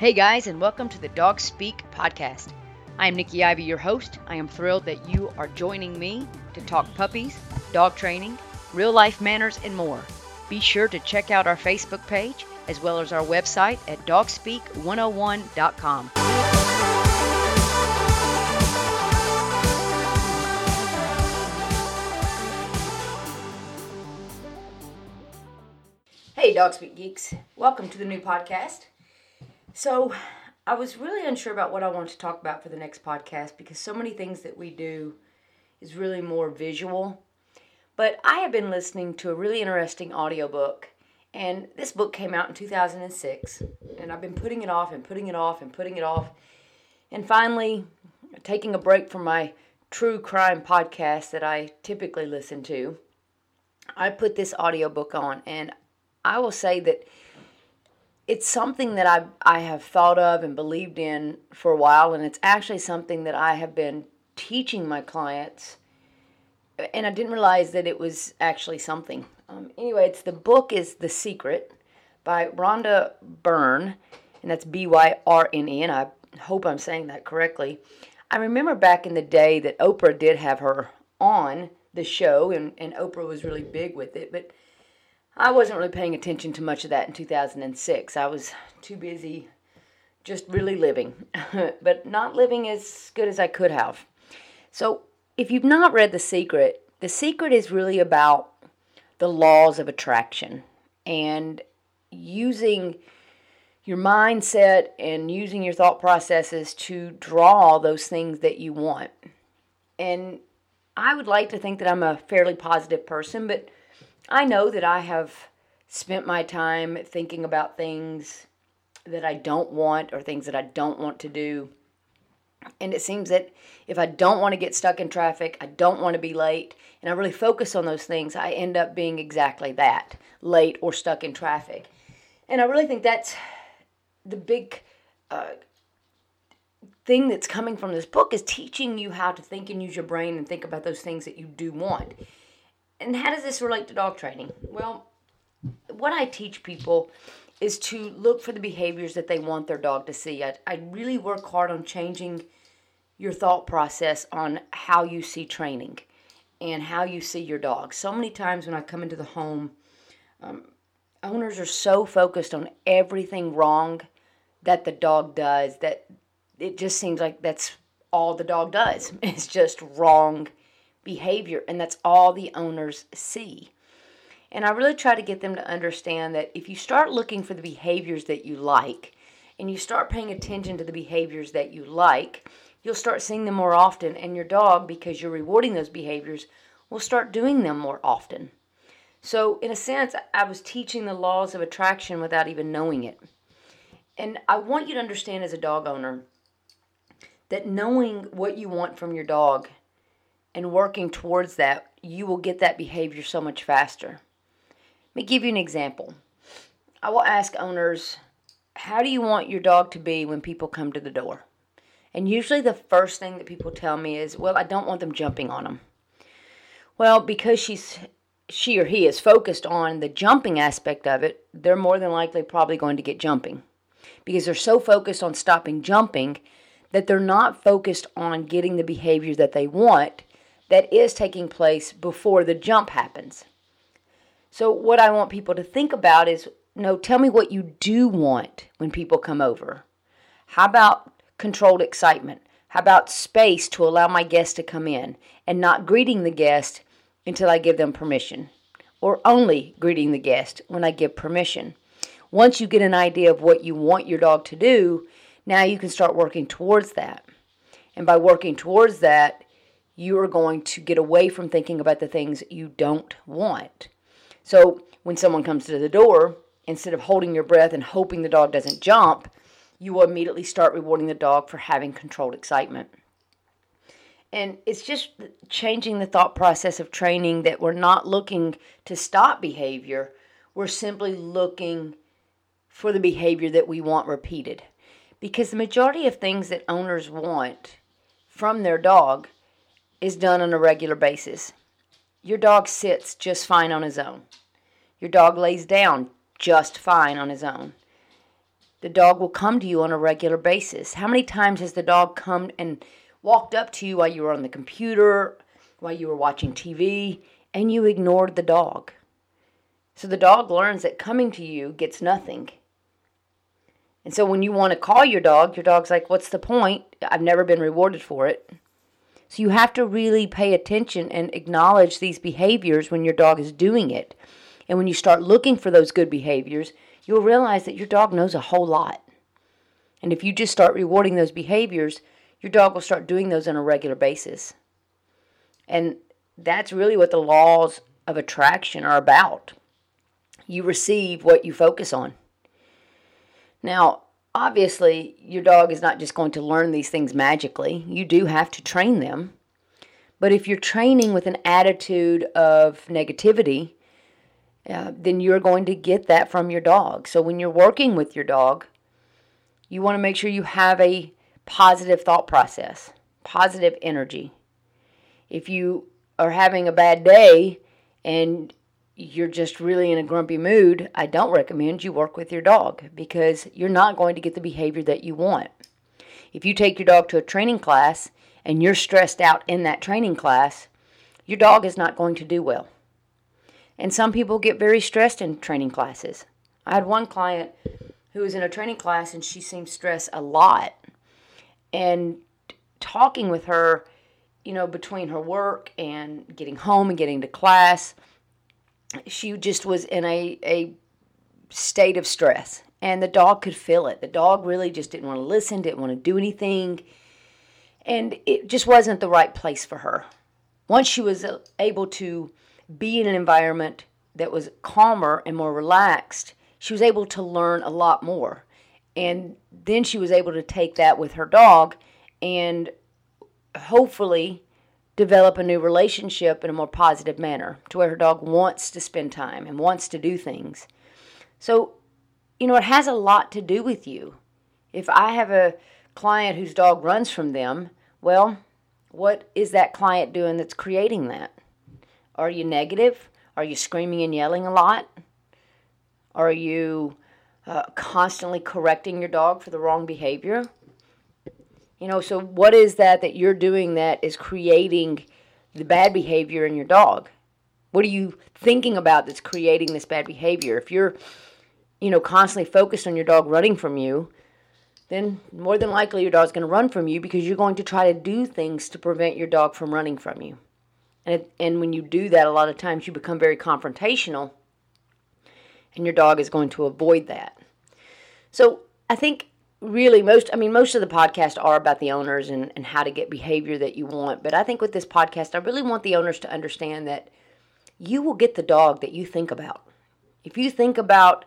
Hey guys, and welcome to the Dog Speak podcast. I am Nikki Ivy, your host. I am thrilled that you are joining me to talk puppies, dog training, real life manners, and more. Be sure to check out our Facebook page as well as our website at dogspeak101.com. Hey, Dog Speak Geeks. Welcome to the new podcast. So, I was really unsure about what I wanted to talk about for the next podcast because so many things that we do is really more visual. But I have been listening to a really interesting audiobook, and this book came out in 2006, and I've been putting it off and putting it off and putting it off. And finally, taking a break from my true crime podcast that I typically listen to, I put this audiobook on, and I will say that it's something that I I have thought of and believed in for a while, and it's actually something that I have been teaching my clients, and I didn't realize that it was actually something. Um, anyway, it's the book is The Secret by Rhonda Byrne, and that's B Y R N E, and I hope I'm saying that correctly. I remember back in the day that Oprah did have her on the show, and, and Oprah was really big with it, but I wasn't really paying attention to much of that in 2006. I was too busy just really living, but not living as good as I could have. So, if you've not read The Secret, The Secret is really about the laws of attraction and using your mindset and using your thought processes to draw those things that you want. And I would like to think that I'm a fairly positive person, but I know that I have spent my time thinking about things that I don't want or things that I don't want to do. And it seems that if I don't want to get stuck in traffic, I don't want to be late, and I really focus on those things, I end up being exactly that late or stuck in traffic. And I really think that's the big uh, thing that's coming from this book is teaching you how to think and use your brain and think about those things that you do want and how does this relate to dog training? Well, what I teach people is to look for the behaviors that they want their dog to see. I, I really work hard on changing your thought process on how you see training and how you see your dog. So many times when I come into the home, um, owners are so focused on everything wrong that the dog does that it just seems like that's all the dog does. It's just wrong behavior, and that's all the owners see. And I really try to get them to understand that if you start looking for the behaviors that you like and you start paying attention to the behaviors that you like, you'll start seeing them more often, and your dog, because you're rewarding those behaviors, will start doing them more often. So, in a sense, I was teaching the laws of attraction without even knowing it. And I want you to understand as a dog owner that knowing what you want from your dog and working towards that, you will get that behavior so much faster. Let me give you an example. I will ask owners, how do you want your dog to be when people come to the door? And usually the first thing that people tell me is, well, I don't want them jumping on them. Well, because she's she or he is focused on the jumping aspect of it, they're more than likely probably going to get jumping. Because they're so focused on stopping jumping that they're not focused on getting the behavior that they want that is taking place before the jump happens. So, what I want people to think about is no, tell me what you do want when people come over. How about controlled excitement? How about space to allow my guest to come in and not greeting the guest until I give them permission? Or only greeting the guest when I give permission? Once you get an idea of what you want your dog to do, now you can start working towards that. And by working towards that, you are going to get away from thinking about the things you don't want. So when someone comes to the door, instead of holding your breath and hoping the dog doesn't jump, you will immediately start rewarding the dog for having controlled excitement. And it's just changing the thought process of training that we're not looking to stop behavior, we're simply looking for the behavior that we want repeated. Because the majority of things that owners want from their dog is done on a regular basis. Your dog sits just fine on his own. Your dog lays down just fine on his own. The dog will come to you on a regular basis. How many times has the dog come and walked up to you while you were on the computer, while you were watching TV, and you ignored the dog? So the dog learns that coming to you gets nothing. And so when you want to call your dog, your dog's like, What's the point? I've never been rewarded for it. So you have to really pay attention and acknowledge these behaviors when your dog is doing it. And when you start looking for those good behaviors, you'll realize that your dog knows a whole lot. And if you just start rewarding those behaviors, your dog will start doing those on a regular basis. And that's really what the laws of attraction are about. You receive what you focus on. Now, obviously, your dog is not just going to learn these things magically. You do have to train them. But if you're training with an attitude of negativity, uh, then you're going to get that from your dog. So when you're working with your dog, you want to make sure you have a positive thought process, positive energy. If you are having a bad day and you're just really in a grumpy mood, I don't recommend you work with your dog because you're not going to get the behavior that you want. If you take your dog to a training class and you're stressed out in that training class, your dog is not going to do well. And some people get very stressed in training classes. I had one client who was in a training class and she seemed stressed a lot. And talking with her, you know, between her work and getting home and getting to class, she just was in a, a state of stress. And the dog could feel it. The dog really just didn't want to listen, didn't want to do anything. And it just wasn't the right place for her. Once she was uh, able to be in an environment that was calmer and more relaxed, she was able to learn a lot more. And then she was able to take that with her dog and hopefully develop a new relationship in a more positive manner to where her dog wants to spend time and wants to do things. So, you know, it has a lot to do with you. If I have a client whose dog runs from them, well, what is that client doing that's creating that? Are you negative? Are you screaming and yelling a lot? Are you uh, constantly correcting your dog for the wrong behavior? You know, so what is that that you're doing that is creating the bad behavior in your dog? What are you thinking about that's creating this bad behavior? If you're, you know, constantly focused on your dog running from you, then more than likely your dog's going to run from you because you're going to try to do things to prevent your dog from running from you. And, it, and when you do that, a lot of times you become very confrontational, and your dog is going to avoid that. So I think really most, I mean, most of the podcasts are about the owners and, and how to get behavior that you want. But I think with this podcast, I really want the owners to understand that you will get the dog that you think about. If you think about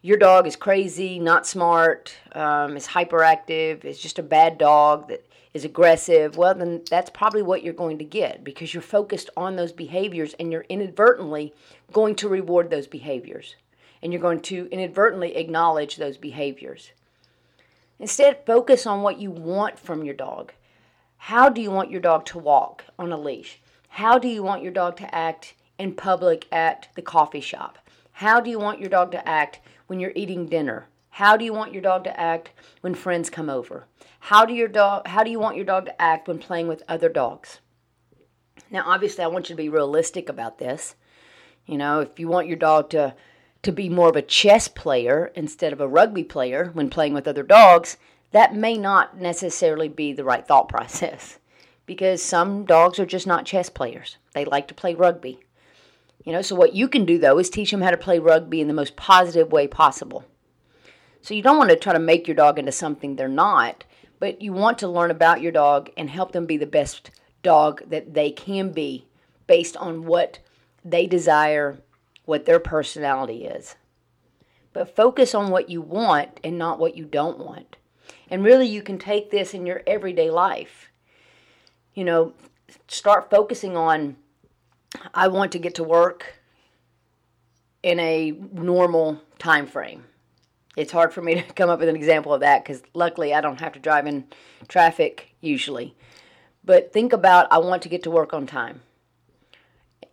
your dog is crazy, not smart, um, is hyperactive, is just a bad dog that is aggressive, well, then that's probably what you're going to get because you're focused on those behaviors and you're inadvertently going to reward those behaviors. And you're going to inadvertently acknowledge those behaviors. Instead, focus on what you want from your dog. How do you want your dog to walk on a leash? How do you want your dog to act in public at the coffee shop? How do you want your dog to act when you're eating dinner? How do you want your dog to act when friends come over? How do your dog how do you want your dog to act when playing with other dogs? Now obviously I want you to be realistic about this. You know, if you want your dog to to be more of a chess player instead of a rugby player when playing with other dogs, that may not necessarily be the right thought process because some dogs are just not chess players. They like to play rugby. You know, so what you can do though is teach them how to play rugby in the most positive way possible. So you don't want to try to make your dog into something they're not, but you want to learn about your dog and help them be the best dog that they can be based on what they desire, what their personality is. But focus on what you want and not what you don't want. And really, you can take this in your everyday life. You know, start focusing on I want to get to work in a normal time frame it's hard for me to come up with an example of that because luckily I don't have to drive in traffic usually. But think about I want to get to work on time,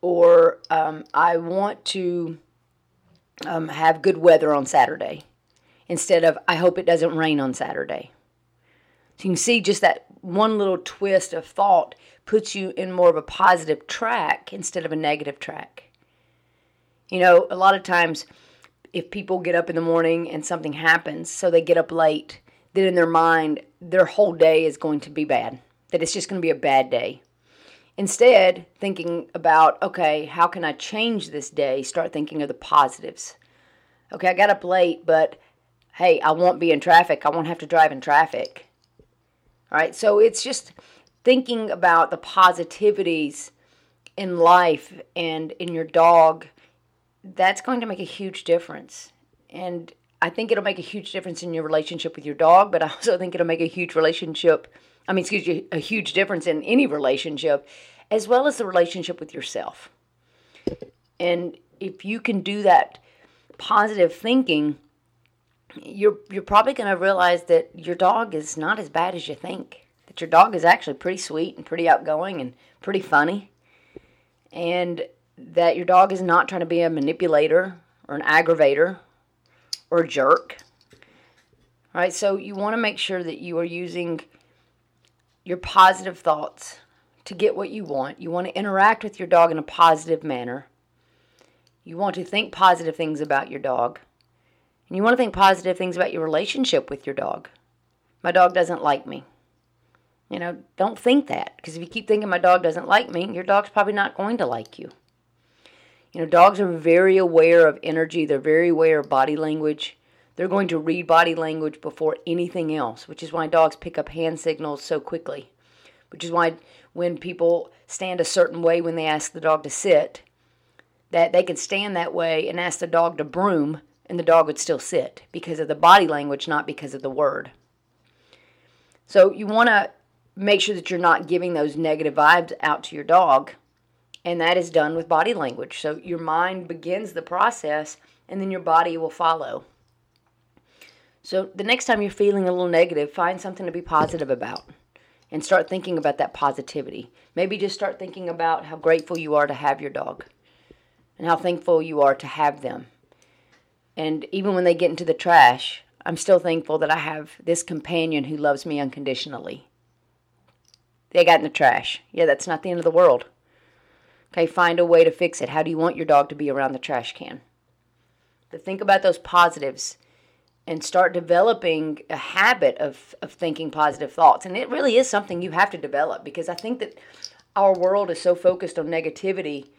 or um, I want to um, have good weather on Saturday instead of I hope it doesn't rain on Saturday. So you can see just that one little twist of thought puts you in more of a positive track instead of a negative track. You know, a lot of times if people get up in the morning and something happens, so they get up late, then in their mind, their whole day is going to be bad, that it's just going to be a bad day. Instead, thinking about, okay, how can I change this day? Start thinking of the positives. Okay, I got up late, but hey, I won't be in traffic. I won't have to drive in traffic. All right, so it's just thinking about the positivities in life and in your dog that's going to make a huge difference. And I think it'll make a huge difference in your relationship with your dog, but I also think it'll make a huge relationship, I mean, excuse you, a huge difference in any relationship, as well as the relationship with yourself. And if you can do that positive thinking, you're you're probably going to realize that your dog is not as bad as you think. That your dog is actually pretty sweet and pretty outgoing and pretty funny. And that your dog is not trying to be a manipulator or an aggravator or jerk. All right, so you want to make sure that you are using your positive thoughts to get what you want. You want to interact with your dog in a positive manner. You want to think positive things about your dog. And you want to think positive things about your relationship with your dog. My dog doesn't like me. You know, don't think that because if you keep thinking my dog doesn't like me, your dog's probably not going to like you. You know, dogs are very aware of energy, they're very aware of body language. They're going to read body language before anything else, which is why dogs pick up hand signals so quickly. Which is why when people stand a certain way when they ask the dog to sit, that they can stand that way and ask the dog to broom and the dog would still sit because of the body language, not because of the word. So you want to make sure that you're not giving those negative vibes out to your dog and that is done with body language. So your mind begins the process, and then your body will follow. So the next time you're feeling a little negative, find something to be positive about and start thinking about that positivity. Maybe just start thinking about how grateful you are to have your dog and how thankful you are to have them. And even when they get into the trash, I'm still thankful that I have this companion who loves me unconditionally. They got in the trash. Yeah, that's not the end of the world. Okay, find a way to fix it. How do you want your dog to be around the trash can? But think about those positives and start developing a habit of, of thinking positive thoughts. And it really is something you have to develop because I think that our world is so focused on negativity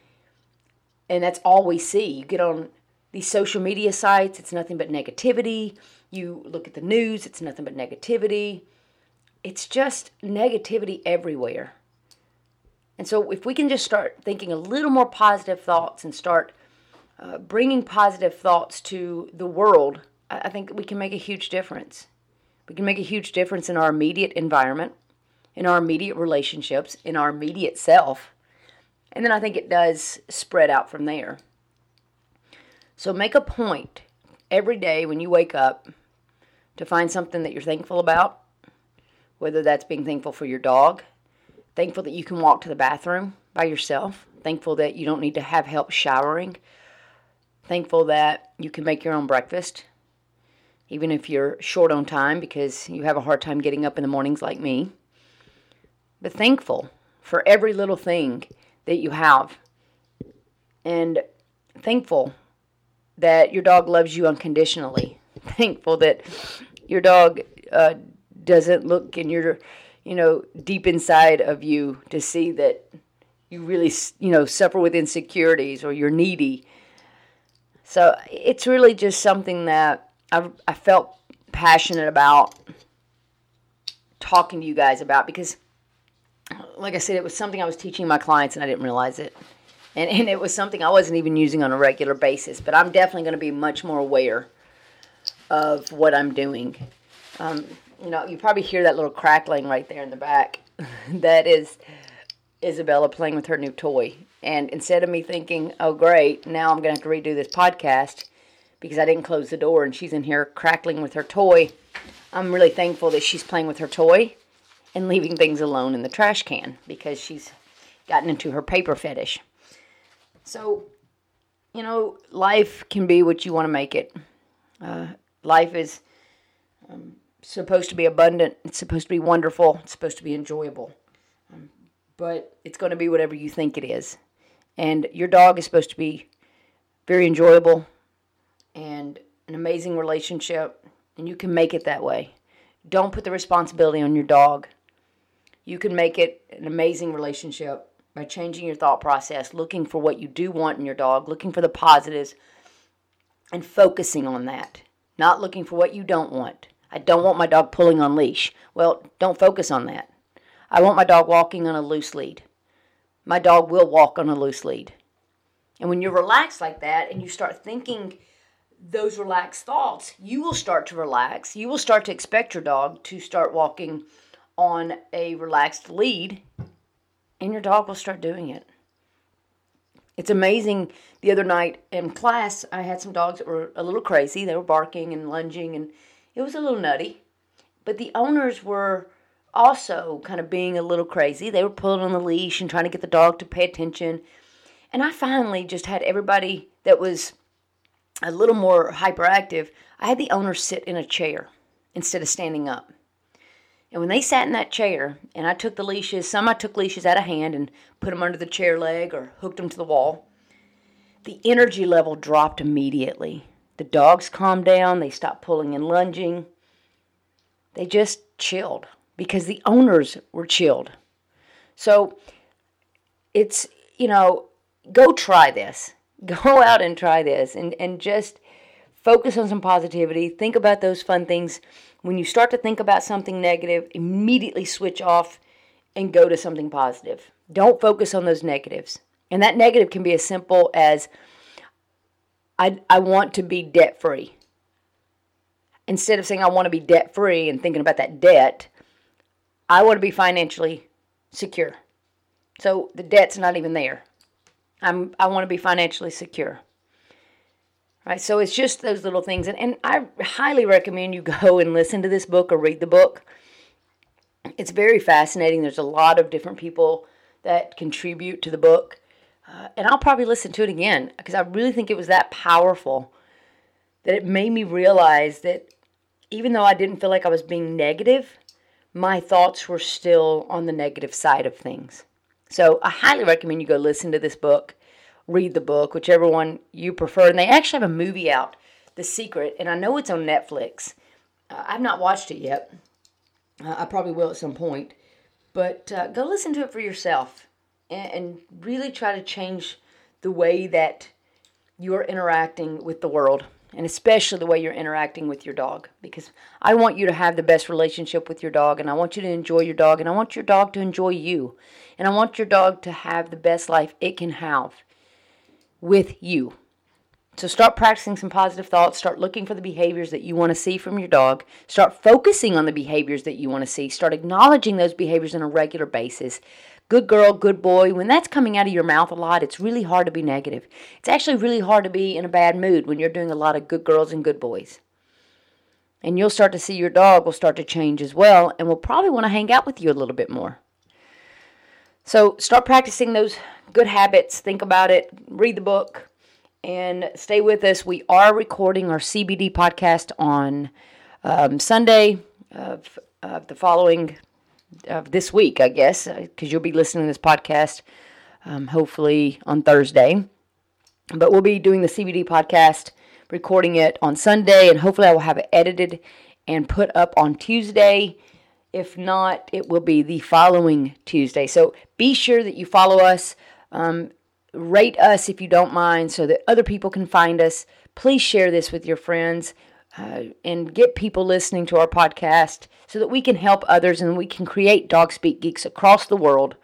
and that's all we see. You get on these social media sites, it's nothing but negativity. You look at the news, it's nothing but negativity. It's just negativity everywhere. And so, if we can just start thinking a little more positive thoughts and start uh, bringing positive thoughts to the world, I, I think we can make a huge difference. We can make a huge difference in our immediate environment, in our immediate relationships, in our immediate self. And then I think it does spread out from there. So make a point every day when you wake up to find something that you're thankful about, whether that's being thankful for your dog, thankful that you can walk to the bathroom by yourself, thankful that you don't need to have help showering, thankful that you can make your own breakfast, even if you're short on time because you have a hard time getting up in the mornings like me. But thankful for every little thing that you have. And thankful that your dog loves you unconditionally. Thankful that your dog uh, doesn't look in your, you know, deep inside of you to see that you really, you know, suffer with insecurities or you're needy. So it's really just something that I, I felt passionate about talking to you guys about because, like I said, it was something I was teaching my clients and I didn't realize it. And, and it was something I wasn't even using on a regular basis, but I'm definitely going to be much more aware of what I'm doing. Um, you know, you probably hear that little crackling right there in the back. that is Isabella playing with her new toy. And instead of me thinking, oh, great, now I'm going to have to redo this podcast because I didn't close the door and she's in here crackling with her toy, I'm really thankful that she's playing with her toy and leaving things alone in the trash can because she's gotten into her paper fetish. So, you know, life can be what you want to make it. Uh, life is um, supposed to be abundant, it's supposed to be wonderful, it's supposed to be enjoyable. Um, but it's going to be whatever you think it is. And your dog is supposed to be very enjoyable and an amazing relationship, and you can make it that way. Don't put the responsibility on your dog. You can make it an amazing relationship by changing your thought process, looking for what you do want in your dog, looking for the positives, and focusing on that. Not looking for what you don't want. I don't want my dog pulling on leash. Well, don't focus on that. I want my dog walking on a loose lead. My dog will walk on a loose lead. And when you're relaxed like that and you start thinking those relaxed thoughts, you will start to relax. You will start to expect your dog to start walking on a relaxed lead and your dog will start doing it. It's amazing. The other night in class, I had some dogs that were a little crazy. They were barking and lunging, and it was a little nutty. But the owners were also kind of being a little crazy. They were pulling on the leash and trying to get the dog to pay attention. And I finally just had everybody that was a little more hyperactive. I had the owner sit in a chair instead of standing up. And when they sat in that chair, and I took the leashes, some I took leashes out of hand and put them under the chair leg or hooked them to the wall, the energy level dropped immediately. The dogs calmed down, they stopped pulling and lunging. They just chilled because the owners were chilled. So it's, you know, go try this. Go out and try this and, and just focus on some positivity. Think about those fun things when you start to think about something negative, immediately switch off and go to something positive. Don't focus on those negatives. And that negative can be as simple as I, I want to be debt free. Instead of saying I want to be debt free and thinking about that debt, I want to be financially secure. So the debt's not even there. I'm I want to be financially secure. Right? So it's just those little things. And, and I highly recommend you go and listen to this book or read the book. It's very fascinating. There's a lot of different people that contribute to the book. Uh, and I'll probably listen to it again because I really think it was that powerful that it made me realize that even though I didn't feel like I was being negative, my thoughts were still on the negative side of things. So I highly recommend you go listen to this book read the book, whichever one you prefer. And they actually have a movie out, The Secret, and I know it's on Netflix. Uh, I've not watched it yet. Uh, I probably will at some point. But uh, go listen to it for yourself and, really try to change the way that you're interacting with the world and especially the way you're interacting with your dog because I want you to have the best relationship with your dog and I want you to enjoy your dog and I want your dog to enjoy you and I want your dog to have the best life it can have with you. So start practicing some positive thoughts. Start looking for the behaviors that you want to see from your dog. Start focusing on the behaviors that you want to see. Start acknowledging those behaviors on a regular basis. Good girl, good boy. When that's coming out of your mouth a lot, it's really hard to be negative. It's actually really hard to be in a bad mood when you're doing a lot of good girls and good boys. And you'll start to see your dog will start to change as well and will probably want to hang out with you a little bit more. So start practicing those good habits. Think about it. Read the book and stay with us. We are recording our CBD podcast on um, Sunday of, of, the following of this week, I guess, because uh, you'll be listening to this podcast um, hopefully on Thursday. But we'll be doing the CBD podcast, recording it on Sunday, and hopefully I will have it edited and put up on Tuesday. If not, it will be the following Tuesday. So be sure that you follow us. Um, rate us if you don't mind so that other people can find us. Please share this with your friends uh, and get people listening to our podcast so that we can help others and we can create Dog Speak Geeks across the world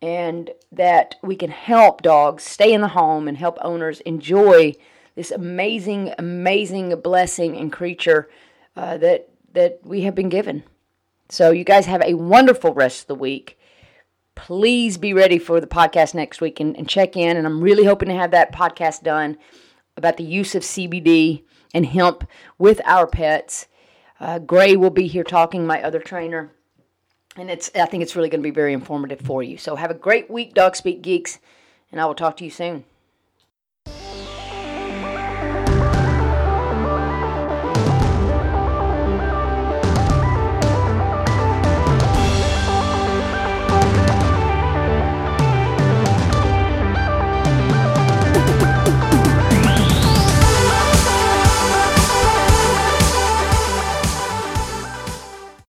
and that we can help dogs stay in the home and help owners enjoy this amazing, amazing blessing and creature uh, that that we have been given. So you guys have a wonderful rest of the week please be ready for the podcast next week and, and, check in. And I'm really hoping to have that podcast done about the use of CBD and hemp with our pets. Uh, Gray will be here talking, my other trainer. And it's I think it's really going to be very informative for you. So have a great week, Dog Speak Geeks, and I will talk to you soon.